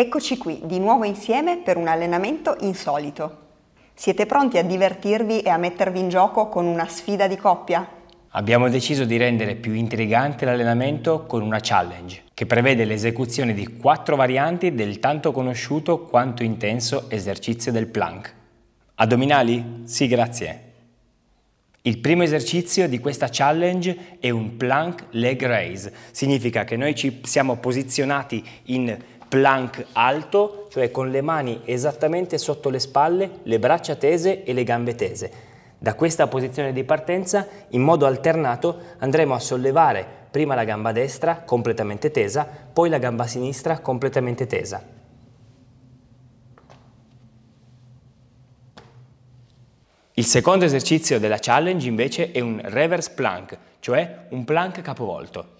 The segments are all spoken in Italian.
Eccoci qui di nuovo insieme per un allenamento insolito. Siete pronti a divertirvi e a mettervi in gioco con una sfida di coppia? Abbiamo deciso di rendere più intrigante l'allenamento con una challenge che prevede l'esecuzione di quattro varianti del tanto conosciuto quanto intenso esercizio del plank. Addominali? Sì, grazie. Il primo esercizio di questa challenge è un plank leg raise. Significa che noi ci siamo posizionati in plank alto, cioè con le mani esattamente sotto le spalle, le braccia tese e le gambe tese. Da questa posizione di partenza, in modo alternato, andremo a sollevare prima la gamba destra completamente tesa, poi la gamba sinistra completamente tesa. Il secondo esercizio della challenge invece è un reverse plank, cioè un plank capovolto.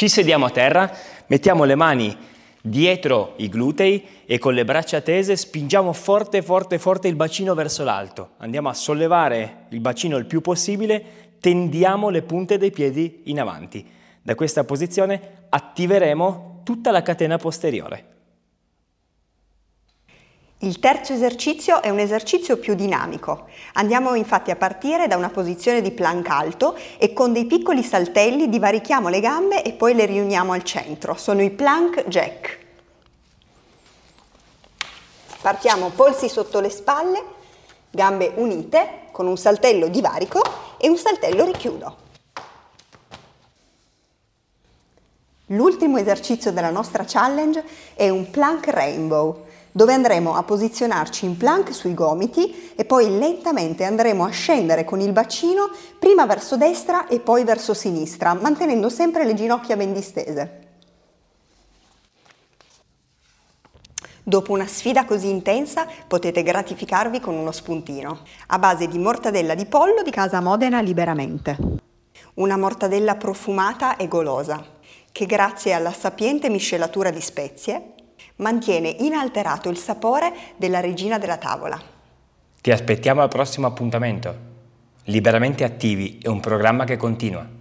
Ci sediamo a terra, mettiamo le mani dietro i glutei e con le braccia tese spingiamo forte, forte, forte il bacino verso l'alto. Andiamo a sollevare il bacino il più possibile, tendiamo le punte dei piedi in avanti. Da questa posizione attiveremo tutta la catena posteriore. Il terzo esercizio è un esercizio più dinamico. Andiamo infatti a partire da una posizione di plank alto e con dei piccoli saltelli divarichiamo le gambe e poi le riuniamo al centro. Sono i plank jack. Partiamo polsi sotto le spalle, gambe unite con un saltello divarico e un saltello richiudo. L'ultimo esercizio della nostra challenge è un plank rainbow dove andremo a posizionarci in plank sui gomiti e poi lentamente andremo a scendere con il bacino prima verso destra e poi verso sinistra, mantenendo sempre le ginocchia ben distese. Dopo una sfida così intensa potete gratificarvi con uno spuntino, a base di mortadella di pollo di casa Modena Liberamente. Una mortadella profumata e golosa, che grazie alla sapiente miscelatura di spezie mantiene inalterato il sapore della regina della tavola. Ti aspettiamo al prossimo appuntamento. Liberamente Attivi è un programma che continua.